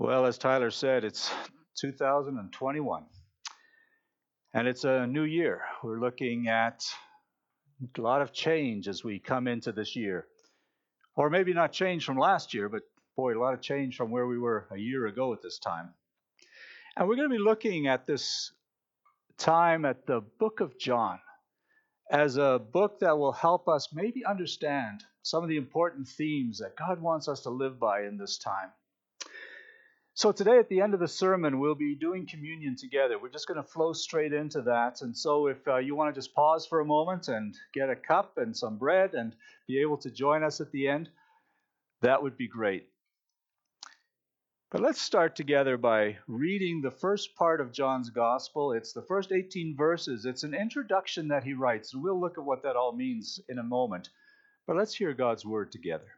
Well, as Tyler said, it's 2021. And it's a new year. We're looking at a lot of change as we come into this year. Or maybe not change from last year, but boy, a lot of change from where we were a year ago at this time. And we're going to be looking at this time at the book of John as a book that will help us maybe understand some of the important themes that God wants us to live by in this time. So, today at the end of the sermon, we'll be doing communion together. We're just going to flow straight into that. And so, if uh, you want to just pause for a moment and get a cup and some bread and be able to join us at the end, that would be great. But let's start together by reading the first part of John's Gospel. It's the first 18 verses. It's an introduction that he writes, and we'll look at what that all means in a moment. But let's hear God's word together.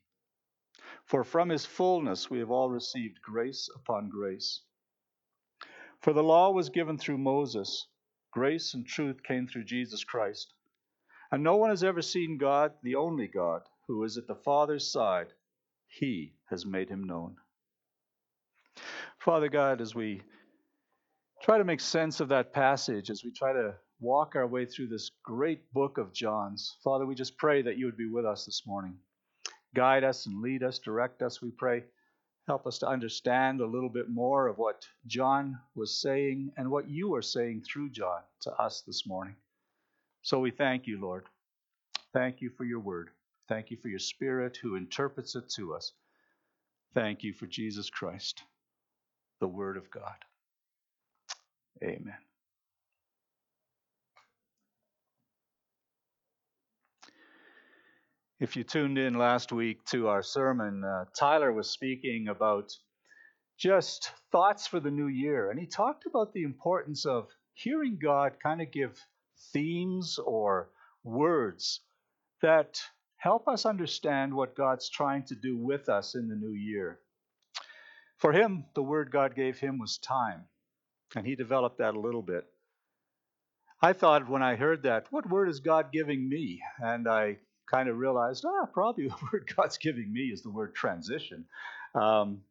For from his fullness we have all received grace upon grace. For the law was given through Moses, grace and truth came through Jesus Christ. And no one has ever seen God, the only God, who is at the Father's side. He has made him known. Father God, as we try to make sense of that passage, as we try to walk our way through this great book of John's, Father, we just pray that you would be with us this morning. Guide us and lead us, direct us, we pray. Help us to understand a little bit more of what John was saying and what you are saying through John to us this morning. So we thank you, Lord. Thank you for your word. Thank you for your spirit who interprets it to us. Thank you for Jesus Christ, the word of God. Amen. If you tuned in last week to our sermon, uh, Tyler was speaking about just thoughts for the new year. And he talked about the importance of hearing God kind of give themes or words that help us understand what God's trying to do with us in the new year. For him, the word God gave him was time, and he developed that a little bit. I thought when I heard that, what word is God giving me? And I kind of realized, ah, probably the word God's giving me is the word transition. Um,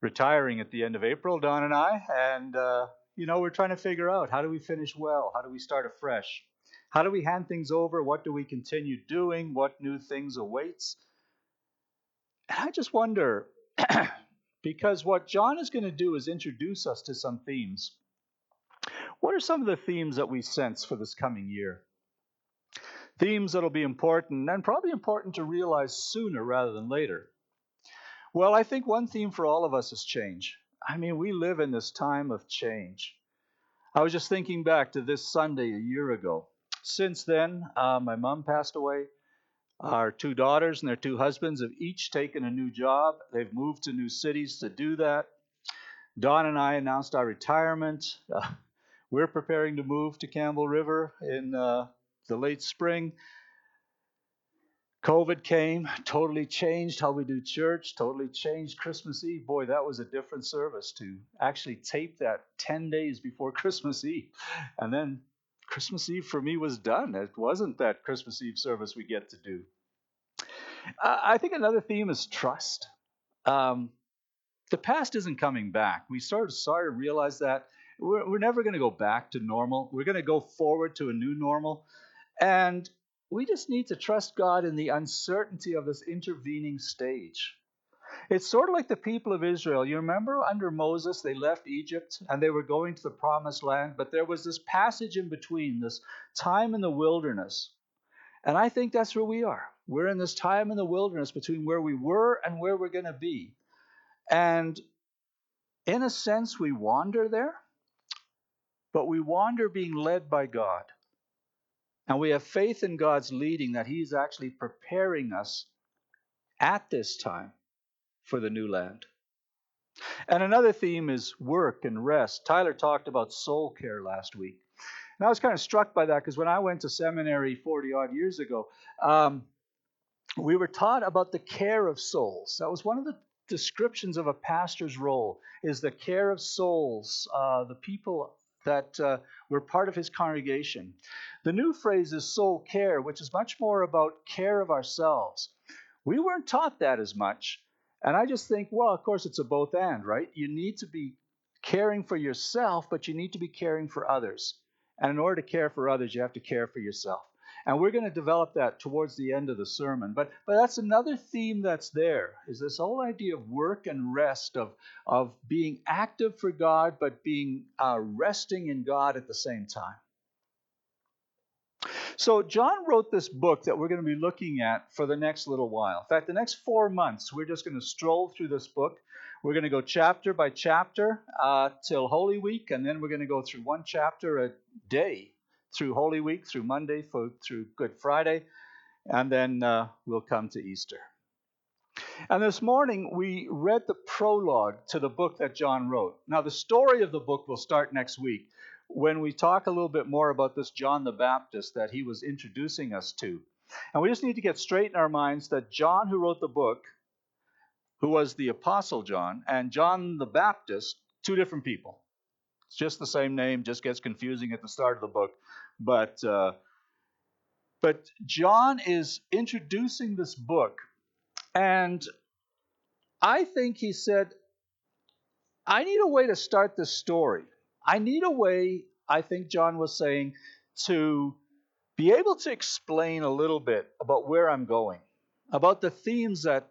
retiring at the end of April, Don and I, and uh, you know, we're trying to figure out how do we finish well? How do we start afresh? How do we hand things over? What do we continue doing? What new things awaits? And I just wonder, because what John is going to do is introduce us to some themes. What are some of the themes that we sense for this coming year? Themes that'll be important and probably important to realize sooner rather than later. Well, I think one theme for all of us is change. I mean, we live in this time of change. I was just thinking back to this Sunday a year ago. Since then, uh, my mom passed away. Our two daughters and their two husbands have each taken a new job. They've moved to new cities to do that. Don and I announced our retirement. Uh, we're preparing to move to Campbell River in uh, the late spring. COVID came, totally changed how we do church, totally changed Christmas Eve. Boy, that was a different service to actually tape that 10 days before Christmas Eve. And then Christmas Eve for me was done. It wasn't that Christmas Eve service we get to do. Uh, I think another theme is trust. Um, the past isn't coming back. We sort of started to realize that we're, we're never going to go back to normal. We're going to go forward to a new normal. And we just need to trust God in the uncertainty of this intervening stage. It's sort of like the people of Israel. You remember under Moses, they left Egypt and they were going to the promised land, but there was this passage in between, this time in the wilderness. And I think that's where we are. We're in this time in the wilderness between where we were and where we're going to be. And in a sense, we wander there, but we wander being led by God. And we have faith in God's leading that He's actually preparing us at this time for the new land. And another theme is work and rest. Tyler talked about soul care last week. And I was kind of struck by that because when I went to seminary 40 odd years ago, um, we were taught about the care of souls. That was one of the descriptions of a pastor's role is the care of souls, uh, the people that uh, were part of his congregation. The new phrase is soul care, which is much more about care of ourselves. We weren't taught that as much. And I just think, well, of course, it's a both and, right? You need to be caring for yourself, but you need to be caring for others. And in order to care for others, you have to care for yourself. And we're going to develop that towards the end of the sermon. But, but that's another theme that's there, is this whole idea of work and rest, of, of being active for God, but being uh, resting in God at the same time. So, John wrote this book that we're going to be looking at for the next little while. In fact, the next four months, we're just going to stroll through this book. We're going to go chapter by chapter uh, till Holy Week, and then we're going to go through one chapter a day through Holy Week, through Monday, through Good Friday, and then uh, we'll come to Easter. And this morning we read the prologue to the book that John wrote. Now, the story of the book will start next week when we talk a little bit more about this John the Baptist that he was introducing us to. And we just need to get straight in our minds that John, who wrote the book, who was the Apostle John, and John the Baptist, two different people. It's just the same name, just gets confusing at the start of the book. But uh, but John is introducing this book, and I think he said, I need a way to start this story. I need a way, I think John was saying, to be able to explain a little bit about where I'm going, about the themes that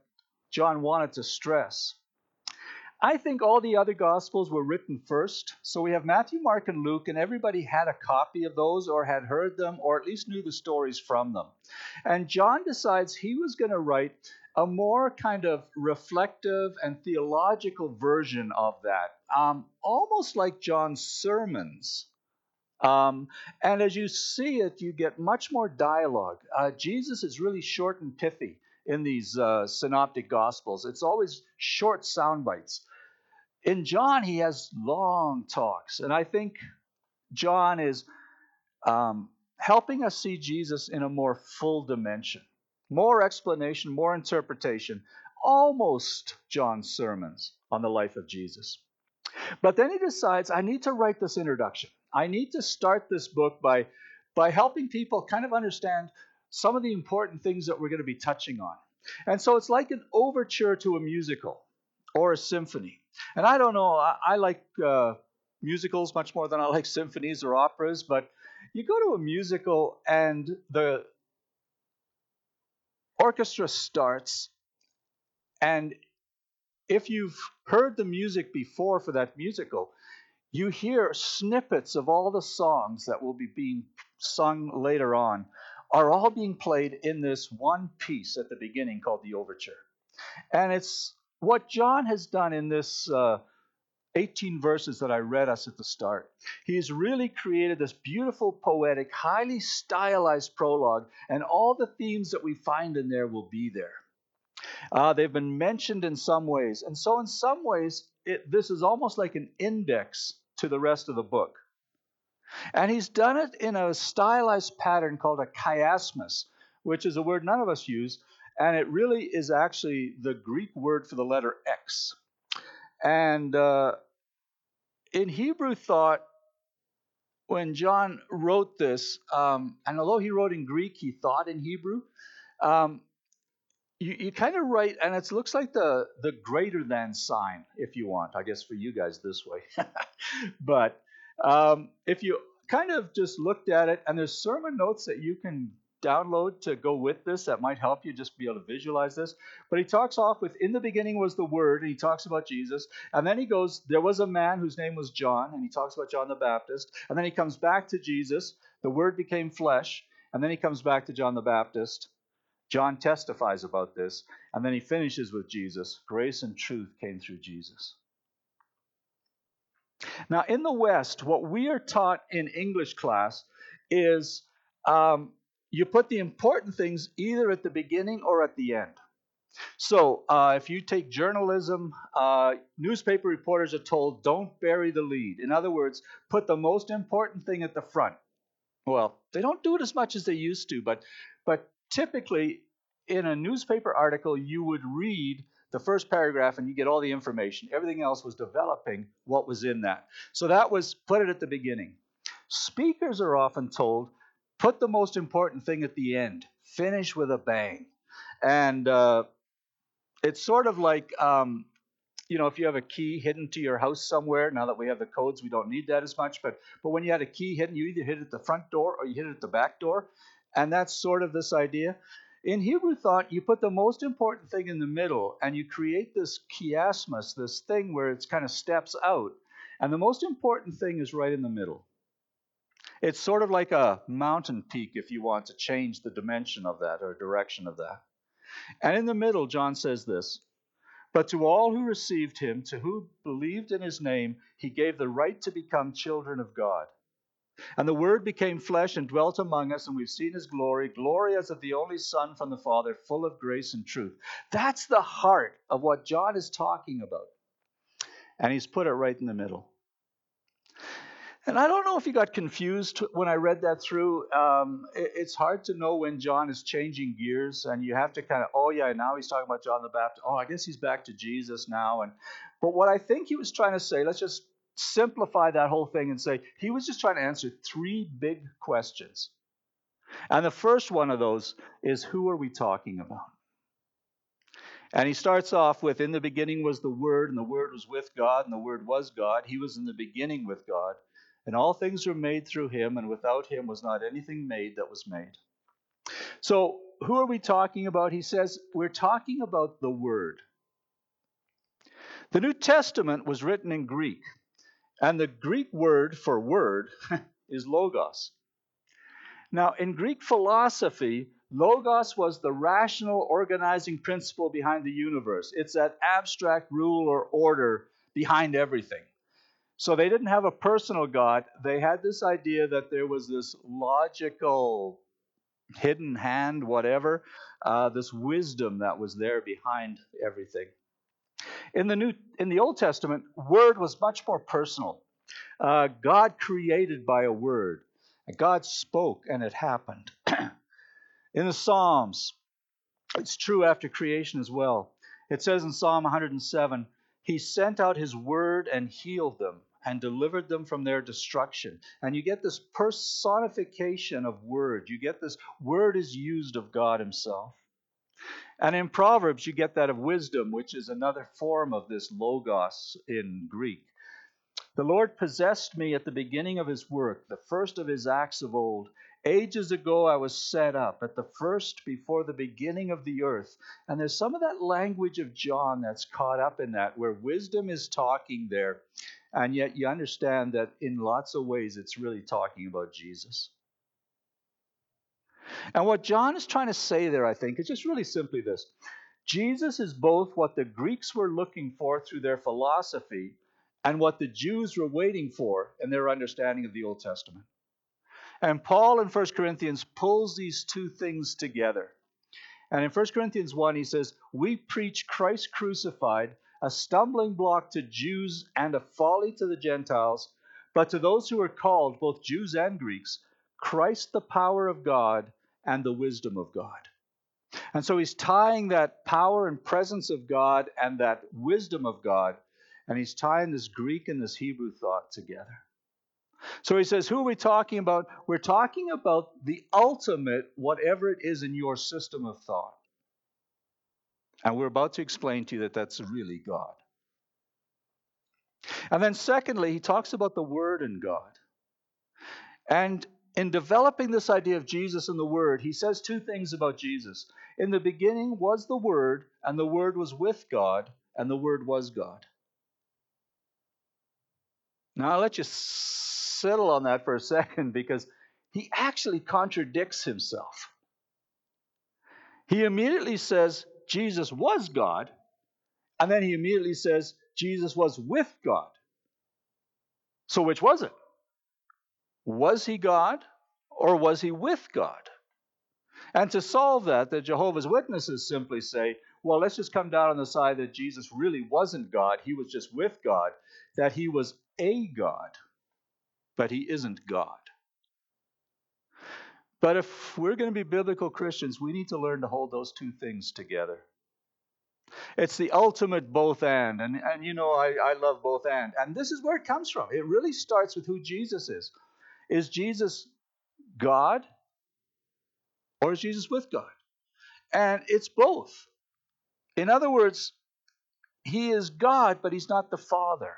John wanted to stress. I think all the other Gospels were written first. So we have Matthew, Mark, and Luke, and everybody had a copy of those or had heard them or at least knew the stories from them. And John decides he was going to write a more kind of reflective and theological version of that, um, almost like John's sermons. Um, and as you see it, you get much more dialogue. Uh, Jesus is really short and pithy in these uh, synoptic gospels. It's always short sound bites. In John, he has long talks, and I think John is um, helping us see Jesus in a more full dimension more explanation, more interpretation, almost John's sermons on the life of Jesus. But then he decides, I need to write this introduction. I need to start this book by, by helping people kind of understand some of the important things that we're going to be touching on. And so it's like an overture to a musical or a symphony. And I don't know, I, I like uh, musicals much more than I like symphonies or operas, but you go to a musical and the orchestra starts, and if you've heard the music before for that musical, you hear snippets of all the songs that will be being sung later on are all being played in this one piece at the beginning called the overture. And it's what John has done in this uh, 18 verses that I read us at the start. He's really created this beautiful, poetic, highly stylized prologue, and all the themes that we find in there will be there. Uh, they've been mentioned in some ways, and so in some ways, it, this is almost like an index to the rest of the book. And he's done it in a stylized pattern called a chiasmus, which is a word none of us use, and it really is actually the Greek word for the letter X. And uh, in Hebrew thought, when John wrote this, um, and although he wrote in Greek, he thought in Hebrew. Um, you, you kind of write, and it looks like the the greater than sign, if you want. I guess for you guys this way, but um, if you kind of just looked at it, and there's sermon notes that you can download to go with this that might help you just be able to visualize this. But he talks off with, in the beginning was the Word, and he talks about Jesus. And then he goes, there was a man whose name was John, and he talks about John the Baptist. And then he comes back to Jesus. The Word became flesh. And then he comes back to John the Baptist. John testifies about this. And then he finishes with Jesus. Grace and truth came through Jesus. Now, in the West, what we are taught in English class is um, you put the important things either at the beginning or at the end. So, uh, if you take journalism, uh, newspaper reporters are told don't bury the lead. In other words, put the most important thing at the front. Well, they don't do it as much as they used to, but but typically in a newspaper article, you would read the first paragraph and you get all the information. Everything else was developing what was in that. So that was put it at the beginning. Speakers are often told put the most important thing at the end, finish with a bang. And uh, it's sort of like, um, you know, if you have a key hidden to your house somewhere, now that we have the codes, we don't need that as much. But, but when you had a key hidden, you either hit it at the front door or you hit it at the back door. And that's sort of this idea. In Hebrew thought, you put the most important thing in the middle and you create this chiasmus, this thing where it's kind of steps out. And the most important thing is right in the middle. It's sort of like a mountain peak if you want to change the dimension of that or direction of that. And in the middle, John says this But to all who received him, to who believed in his name, he gave the right to become children of God. And the Word became flesh and dwelt among us, and we've seen his glory, glory as of the only Son from the Father, full of grace and truth. That's the heart of what John is talking about. And he's put it right in the middle. And I don't know if you got confused when I read that through. Um, it, it's hard to know when John is changing gears, and you have to kind of, oh yeah, now he's talking about John the Baptist. Oh, I guess he's back to Jesus now. And but what I think he was trying to say, let's just simplify that whole thing and say he was just trying to answer three big questions. And the first one of those is, who are we talking about? And he starts off with, In the beginning was the Word, and the Word was with God, and the Word was God. He was in the beginning with God. And all things were made through him, and without him was not anything made that was made. So, who are we talking about? He says, we're talking about the Word. The New Testament was written in Greek, and the Greek word for word is logos. Now, in Greek philosophy, logos was the rational organizing principle behind the universe. It's that abstract rule or order behind everything. So they didn't have a personal God. They had this idea that there was this logical, hidden hand, whatever, uh, this wisdom that was there behind everything. In the New, in the Old Testament, word was much more personal. Uh, God created by a word. God spoke and it happened. in the Psalms, it's true after creation as well. It says in Psalm 107, He sent out His word and healed them and delivered them from their destruction. And you get this personification of word. You get this word is used of God Himself. And in Proverbs, you get that of wisdom, which is another form of this logos in Greek. The Lord possessed me at the beginning of His work, the first of His acts of old. Ages ago I was set up, at the first before the beginning of the earth. And there's some of that language of John that's caught up in that, where wisdom is talking there. And yet you understand that in lots of ways it's really talking about Jesus. And what John is trying to say there, I think, is just really simply this Jesus is both what the Greeks were looking for through their philosophy and what the Jews were waiting for in their understanding of the Old Testament. And Paul in 1 Corinthians pulls these two things together. And in 1 Corinthians 1, he says, We preach Christ crucified, a stumbling block to Jews and a folly to the Gentiles, but to those who are called, both Jews and Greeks, Christ the power of God and the wisdom of God. And so he's tying that power and presence of God and that wisdom of God, and he's tying this Greek and this Hebrew thought together. So he says, Who are we talking about? We're talking about the ultimate, whatever it is in your system of thought. And we're about to explain to you that that's really God. And then, secondly, he talks about the Word and God. And in developing this idea of Jesus and the Word, he says two things about Jesus. In the beginning was the Word, and the Word was with God, and the Word was God. Now, I'll let you settle on that for a second because he actually contradicts himself. He immediately says Jesus was God, and then he immediately says Jesus was with God. So, which was it? Was he God or was he with God? And to solve that, the Jehovah's Witnesses simply say, well, let's just come down on the side that Jesus really wasn't God, he was just with God, that he was a God, but he isn't God. But if we're going to be biblical Christians, we need to learn to hold those two things together. It's the ultimate both and. And, and you know, I, I love both and. And this is where it comes from. It really starts with who Jesus is. Is Jesus God or is Jesus with God? And it's both. In other words, he is God, but he's not the Father.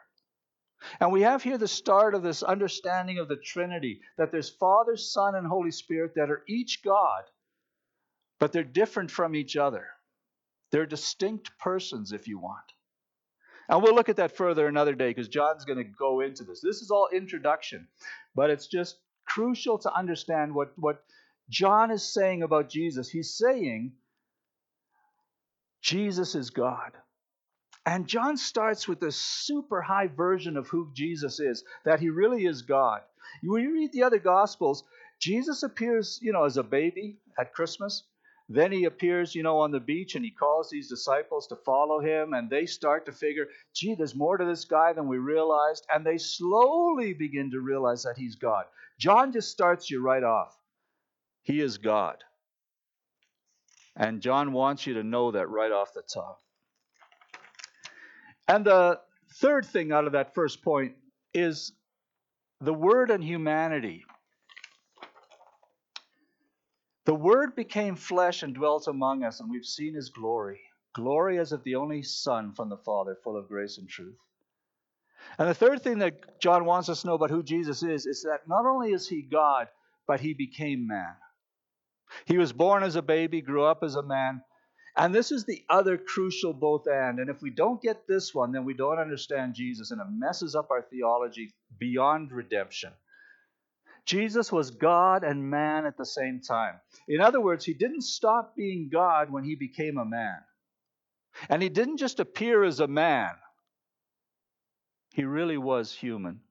And we have here the start of this understanding of the Trinity that there's Father, Son, and Holy Spirit that are each God, but they're different from each other. They're distinct persons, if you want. And we'll look at that further another day because John's going to go into this. This is all introduction, but it's just crucial to understand what, what John is saying about Jesus. He's saying Jesus is God. And John starts with this super high version of who Jesus is, that he really is God. When you read the other Gospels, Jesus appears, you know, as a baby at Christmas. Then he appears, you know, on the beach and he calls these disciples to follow him, and they start to figure, gee, there's more to this guy than we realized. And they slowly begin to realize that he's God. John just starts you right off. He is God. And John wants you to know that right off the top. And the third thing out of that first point is the Word and humanity. The Word became flesh and dwelt among us, and we've seen His glory. Glory as of the only Son from the Father, full of grace and truth. And the third thing that John wants us to know about who Jesus is is that not only is He God, but He became man. He was born as a baby, grew up as a man, and this is the other crucial both and. And if we don't get this one, then we don't understand Jesus and it messes up our theology beyond redemption. Jesus was God and man at the same time. In other words, he didn't stop being God when he became a man. And he didn't just appear as a man, he really was human.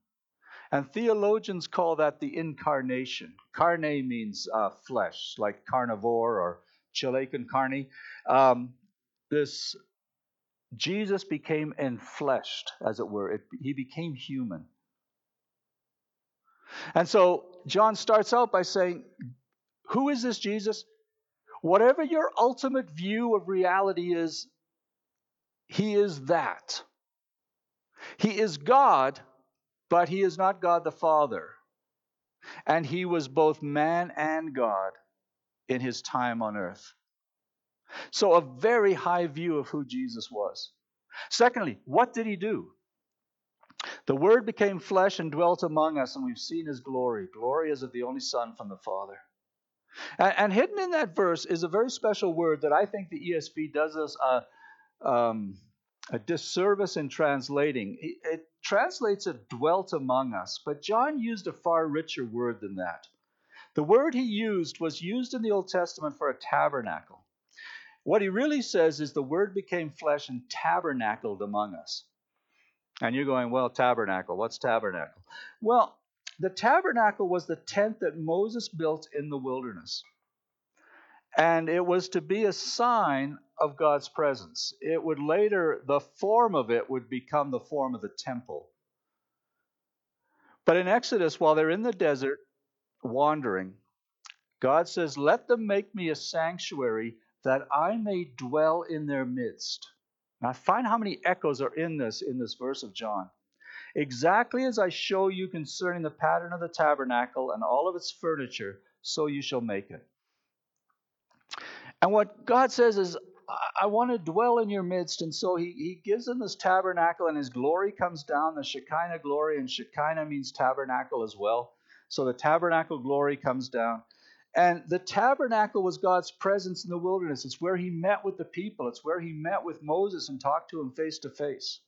And theologians call that the incarnation. Carne means uh, flesh, like carnivore or chile con carne. Um, this Jesus became enfleshed, as it were. It, he became human. And so John starts out by saying, Who is this Jesus? Whatever your ultimate view of reality is, he is that. He is God, but he is not God the Father. And he was both man and God in his time on earth. So, a very high view of who Jesus was. Secondly, what did he do? The Word became flesh and dwelt among us, and we've seen his glory. Glory as of the only Son from the Father. And, and hidden in that verse is a very special word that I think the ESV does us a, um, a disservice in translating. It, it translates it dwelt among us, but John used a far richer word than that. The word he used was used in the Old Testament for a tabernacle. What he really says is the word became flesh and tabernacled among us. And you're going, well, tabernacle, what's tabernacle? Well, the tabernacle was the tent that Moses built in the wilderness. And it was to be a sign of God's presence. It would later, the form of it would become the form of the temple. But in Exodus, while they're in the desert, wandering, God says, Let them make me a sanctuary that I may dwell in their midst. Now, find how many echoes are in this in this verse of John. Exactly as I show you concerning the pattern of the tabernacle and all of its furniture, so you shall make it. And what God says is, I want to dwell in your midst. And so he, he gives them this tabernacle, and his glory comes down, the Shekinah glory, and Shekinah means tabernacle as well. So the tabernacle glory comes down. And the tabernacle was God's presence in the wilderness. It's where he met with the people, it's where he met with Moses and talked to him face to face.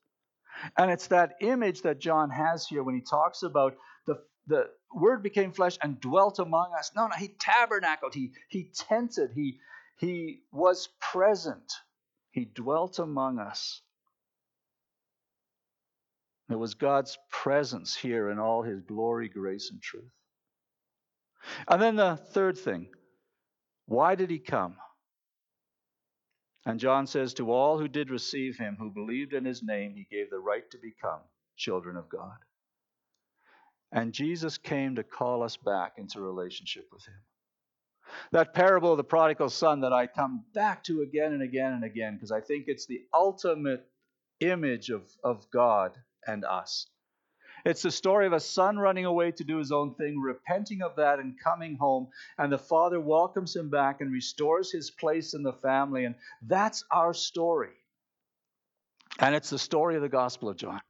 And it's that image that John has here when he talks about the, the word became flesh and dwelt among us. No, no, he tabernacled, he, he tented, he, he was present, he dwelt among us. It was God's presence here in all his glory, grace, and truth. And then the third thing why did he come? And John says, To all who did receive him, who believed in his name, he gave the right to become children of God. And Jesus came to call us back into relationship with him. That parable of the prodigal son that I come back to again and again and again, because I think it's the ultimate image of, of God and us. It's the story of a son running away to do his own thing, repenting of that and coming home, and the father welcomes him back and restores his place in the family. And that's our story. And it's the story of the Gospel of John.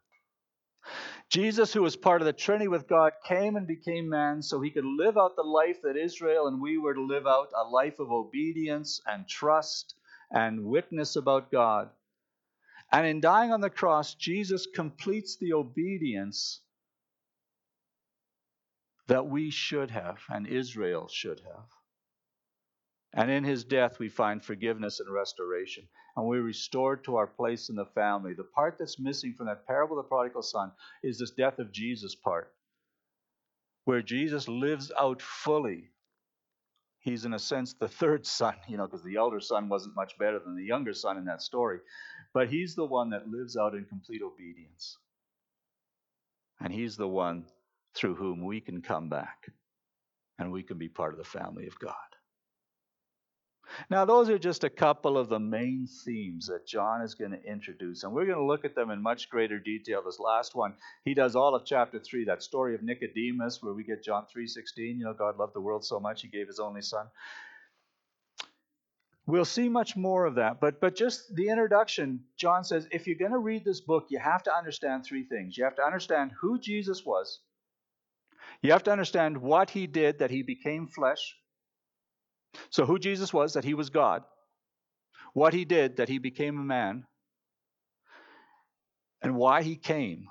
Jesus, who was part of the Trinity with God, came and became man so he could live out the life that Israel and we were to live out a life of obedience and trust and witness about God. And in dying on the cross, Jesus completes the obedience that we should have and Israel should have. And in his death, we find forgiveness and restoration. And we're restored to our place in the family. The part that's missing from that parable of the prodigal son is this death of Jesus part, where Jesus lives out fully. He's, in a sense, the third son, you know, because the elder son wasn't much better than the younger son in that story. But he's the one that lives out in complete obedience. And he's the one through whom we can come back and we can be part of the family of God. Now, those are just a couple of the main themes that John is going to introduce, and we're going to look at them in much greater detail. This last one, he does all of chapter 3, that story of Nicodemus, where we get John 3.16, you know, God loved the world so much, he gave his only son. We'll see much more of that, but, but just the introduction, John says, if you're going to read this book, you have to understand three things. You have to understand who Jesus was, you have to understand what he did that he became flesh. So, who Jesus was, that he was God. What he did, that he became a man. And why he came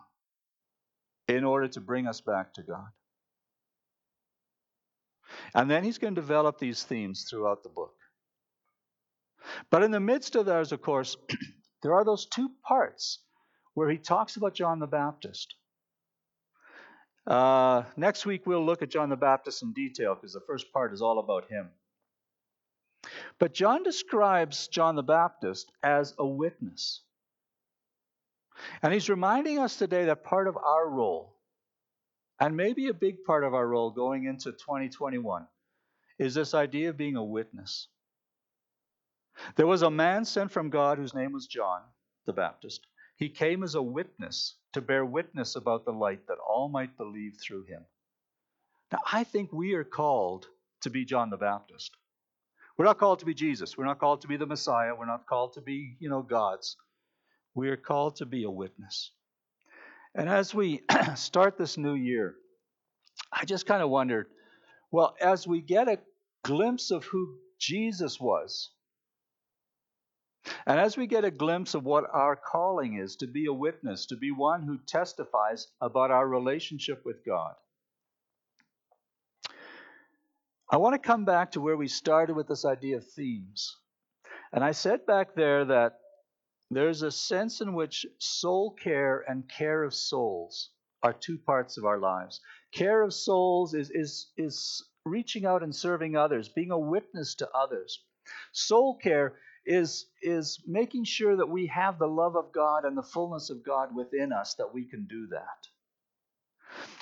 in order to bring us back to God. And then he's going to develop these themes throughout the book. But in the midst of those, of course, there are those two parts where he talks about John the Baptist. Uh, next week, we'll look at John the Baptist in detail because the first part is all about him. But John describes John the Baptist as a witness. And he's reminding us today that part of our role, and maybe a big part of our role going into 2021, is this idea of being a witness. There was a man sent from God whose name was John the Baptist. He came as a witness to bear witness about the light that all might believe through him. Now, I think we are called to be John the Baptist. We're not called to be Jesus. We're not called to be the Messiah. We're not called to be, you know, gods. We are called to be a witness. And as we start this new year, I just kind of wondered well, as we get a glimpse of who Jesus was, and as we get a glimpse of what our calling is to be a witness, to be one who testifies about our relationship with God, I want to come back to where we started with this idea of themes. And I said back there that there's a sense in which soul care and care of souls are two parts of our lives. Care of souls is, is, is reaching out and serving others, being a witness to others. Soul care is, is making sure that we have the love of God and the fullness of God within us that we can do that.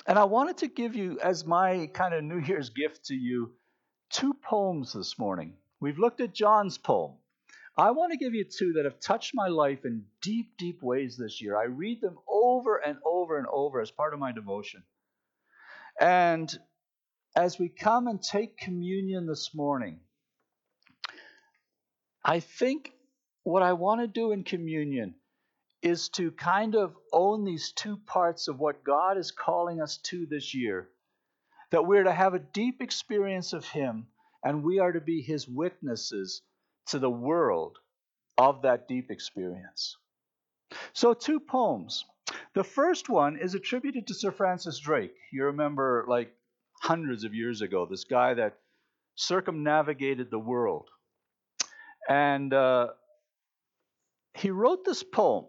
And I wanted to give you, as my kind of New Year's gift to you, two poems this morning. We've looked at John's poem. I want to give you two that have touched my life in deep, deep ways this year. I read them over and over and over as part of my devotion. And as we come and take communion this morning, I think what I want to do in communion is to kind of own these two parts of what God is calling us to this year. That we're to have a deep experience of Him and we are to be His witnesses to the world of that deep experience. So, two poems. The first one is attributed to Sir Francis Drake. You remember, like hundreds of years ago, this guy that circumnavigated the world. And uh, he wrote this poem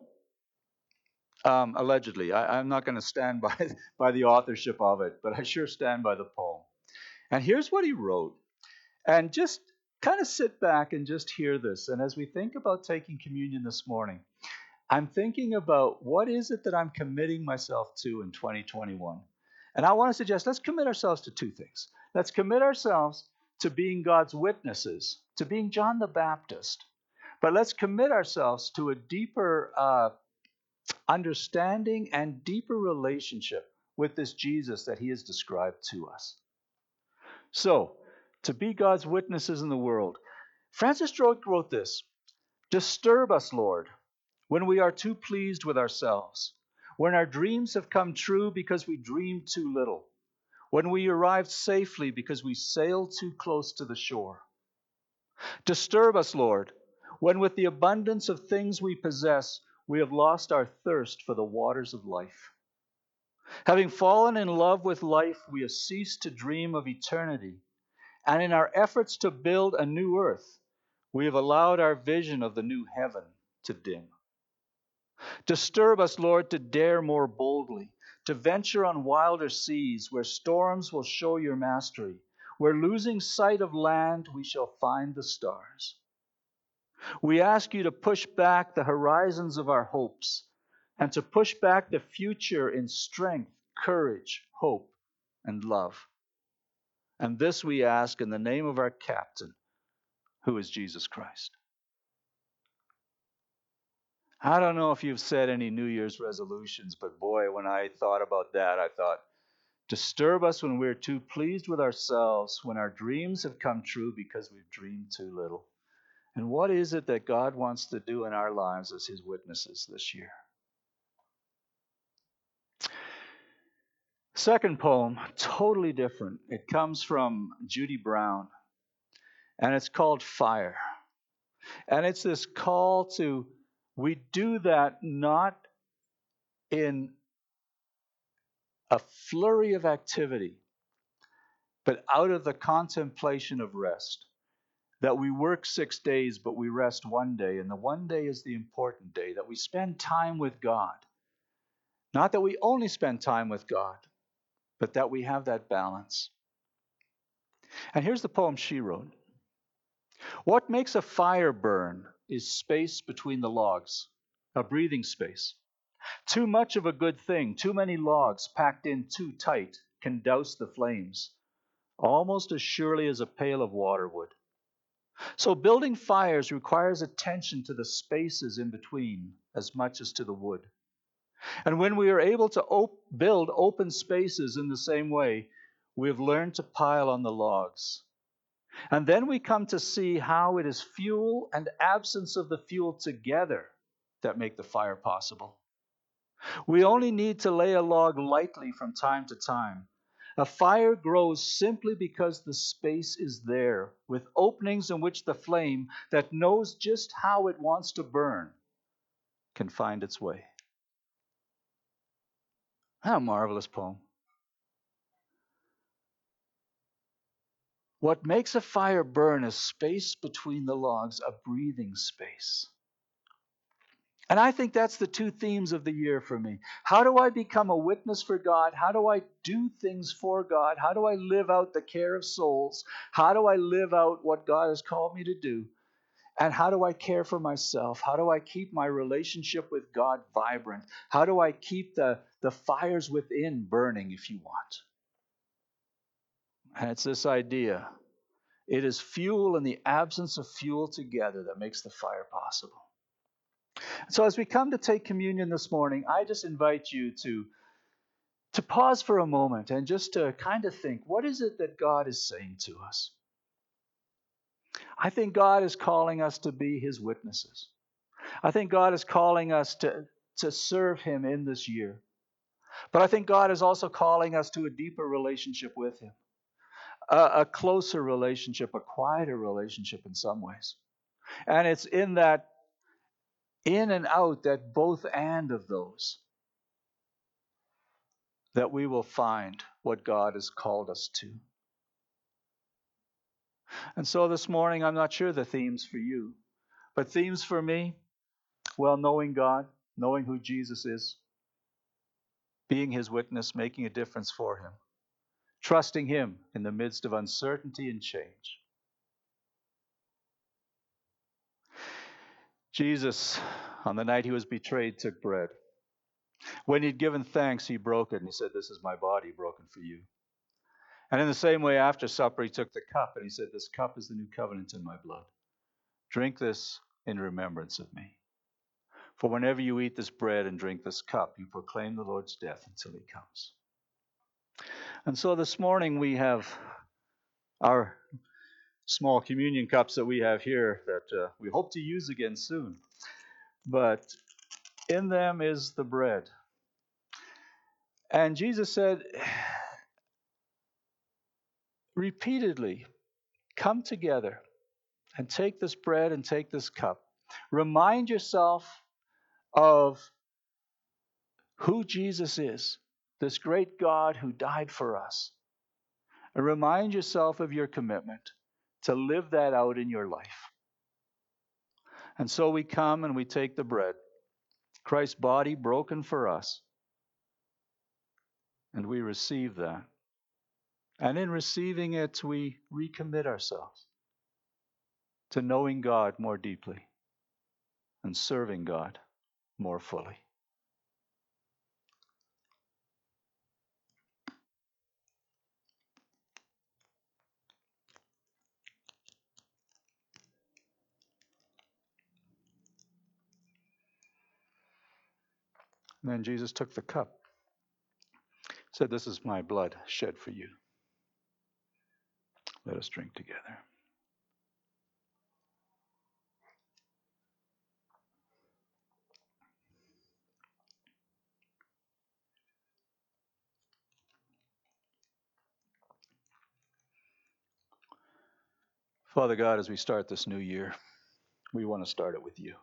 um, allegedly. I, am not going to stand by, by the authorship of it, but I sure stand by the poem. And here's what he wrote. And just kind of sit back and just hear this. And as we think about taking communion this morning, I'm thinking about what is it that I'm committing myself to in 2021. And I want to suggest let's commit ourselves to two things. Let's commit ourselves to being God's witnesses, to being John the Baptist. But let's commit ourselves to a deeper uh, understanding and deeper relationship with this Jesus that he has described to us. So, to be God's witnesses in the world. Francis Drake wrote this Disturb us, Lord, when we are too pleased with ourselves, when our dreams have come true because we dreamed too little, when we arrived safely because we sailed too close to the shore. Disturb us, Lord, when with the abundance of things we possess, we have lost our thirst for the waters of life. Having fallen in love with life, we have ceased to dream of eternity. And in our efforts to build a new earth, we have allowed our vision of the new heaven to dim. Disturb us, Lord, to dare more boldly, to venture on wilder seas where storms will show your mastery, where losing sight of land we shall find the stars. We ask you to push back the horizons of our hopes and to push back the future in strength, courage, hope, and love. And this we ask in the name of our captain, who is Jesus Christ. I don't know if you've said any New Year's resolutions, but boy, when I thought about that, I thought, disturb us when we're too pleased with ourselves, when our dreams have come true because we've dreamed too little. And what is it that God wants to do in our lives as His witnesses this year? Second poem, totally different. It comes from Judy Brown, and it's called Fire. And it's this call to, we do that not in a flurry of activity, but out of the contemplation of rest that we work six days, but we rest one day, and the one day is the important day, that we spend time with God. Not that we only spend time with God, but that we have that balance. And here's the poem she wrote What makes a fire burn is space between the logs, a breathing space. Too much of a good thing, too many logs packed in too tight can douse the flames, almost as surely as a pail of water would. So, building fires requires attention to the spaces in between as much as to the wood. And when we are able to op- build open spaces in the same way, we have learned to pile on the logs. And then we come to see how it is fuel and absence of the fuel together that make the fire possible. We only need to lay a log lightly from time to time a fire grows simply because the space is there, with openings in which the flame that knows just how it wants to burn can find its way. How marvelous poem. What makes a fire burn is space between the logs, a breathing space. And I think that's the two themes of the year for me. How do I become a witness for God? How do I do things for God? How do I live out the care of souls? How do I live out what God has called me to do? And how do I care for myself? How do I keep my relationship with God vibrant? How do I keep the, the fires within burning, if you want? And it's this idea It is fuel and the absence of fuel together that makes the fire possible. So, as we come to take communion this morning, I just invite you to, to pause for a moment and just to kind of think what is it that God is saying to us? I think God is calling us to be His witnesses. I think God is calling us to, to serve Him in this year. But I think God is also calling us to a deeper relationship with Him, a, a closer relationship, a quieter relationship in some ways. And it's in that in and out, that both and of those, that we will find what God has called us to. And so this morning, I'm not sure the themes for you, but themes for me, well, knowing God, knowing who Jesus is, being his witness, making a difference for him, trusting him in the midst of uncertainty and change. Jesus, on the night he was betrayed, took bread. When he'd given thanks, he broke it and he said, This is my body broken for you. And in the same way, after supper, he took the cup and he said, This cup is the new covenant in my blood. Drink this in remembrance of me. For whenever you eat this bread and drink this cup, you proclaim the Lord's death until he comes. And so this morning we have our small communion cups that we have here that uh, we hope to use again soon. But in them is the bread. And Jesus said repeatedly, Come together and take this bread and take this cup. Remind yourself of who Jesus is, this great God who died for us. And remind yourself of your commitment to live that out in your life. And so we come and we take the bread, Christ's body broken for us, and we receive that. And in receiving it, we recommit ourselves to knowing God more deeply and serving God more fully. And then Jesus took the cup, said, This is my blood shed for you. Let us drink together. Father God, as we start this new year, we want to start it with you.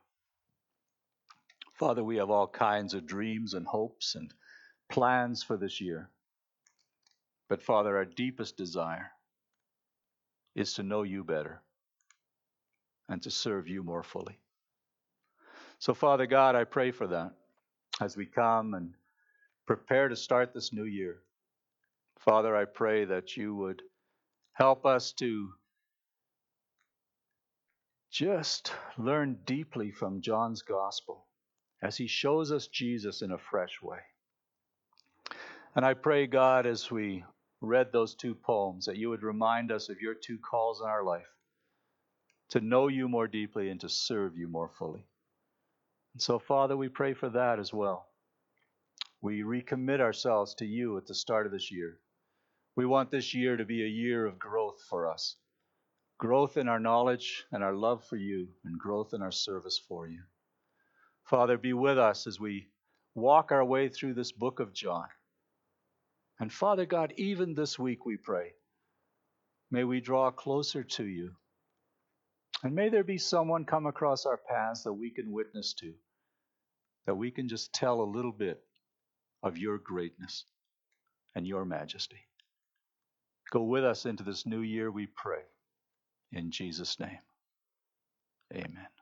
Father, we have all kinds of dreams and hopes and plans for this year. But Father, our deepest desire is to know you better and to serve you more fully. So, Father God, I pray for that as we come and prepare to start this new year. Father, I pray that you would help us to just learn deeply from John's gospel as he shows us Jesus in a fresh way. And I pray, God, as we read those two poems, that you would remind us of your two calls in our life to know you more deeply and to serve you more fully. And so, Father, we pray for that as well. We recommit ourselves to you at the start of this year. We want this year to be a year of growth for us growth in our knowledge and our love for you, and growth in our service for you. Father, be with us as we walk our way through this book of John. And Father God, even this week we pray, may we draw closer to you. And may there be someone come across our paths that we can witness to, that we can just tell a little bit of your greatness and your majesty. Go with us into this new year, we pray. In Jesus' name, amen.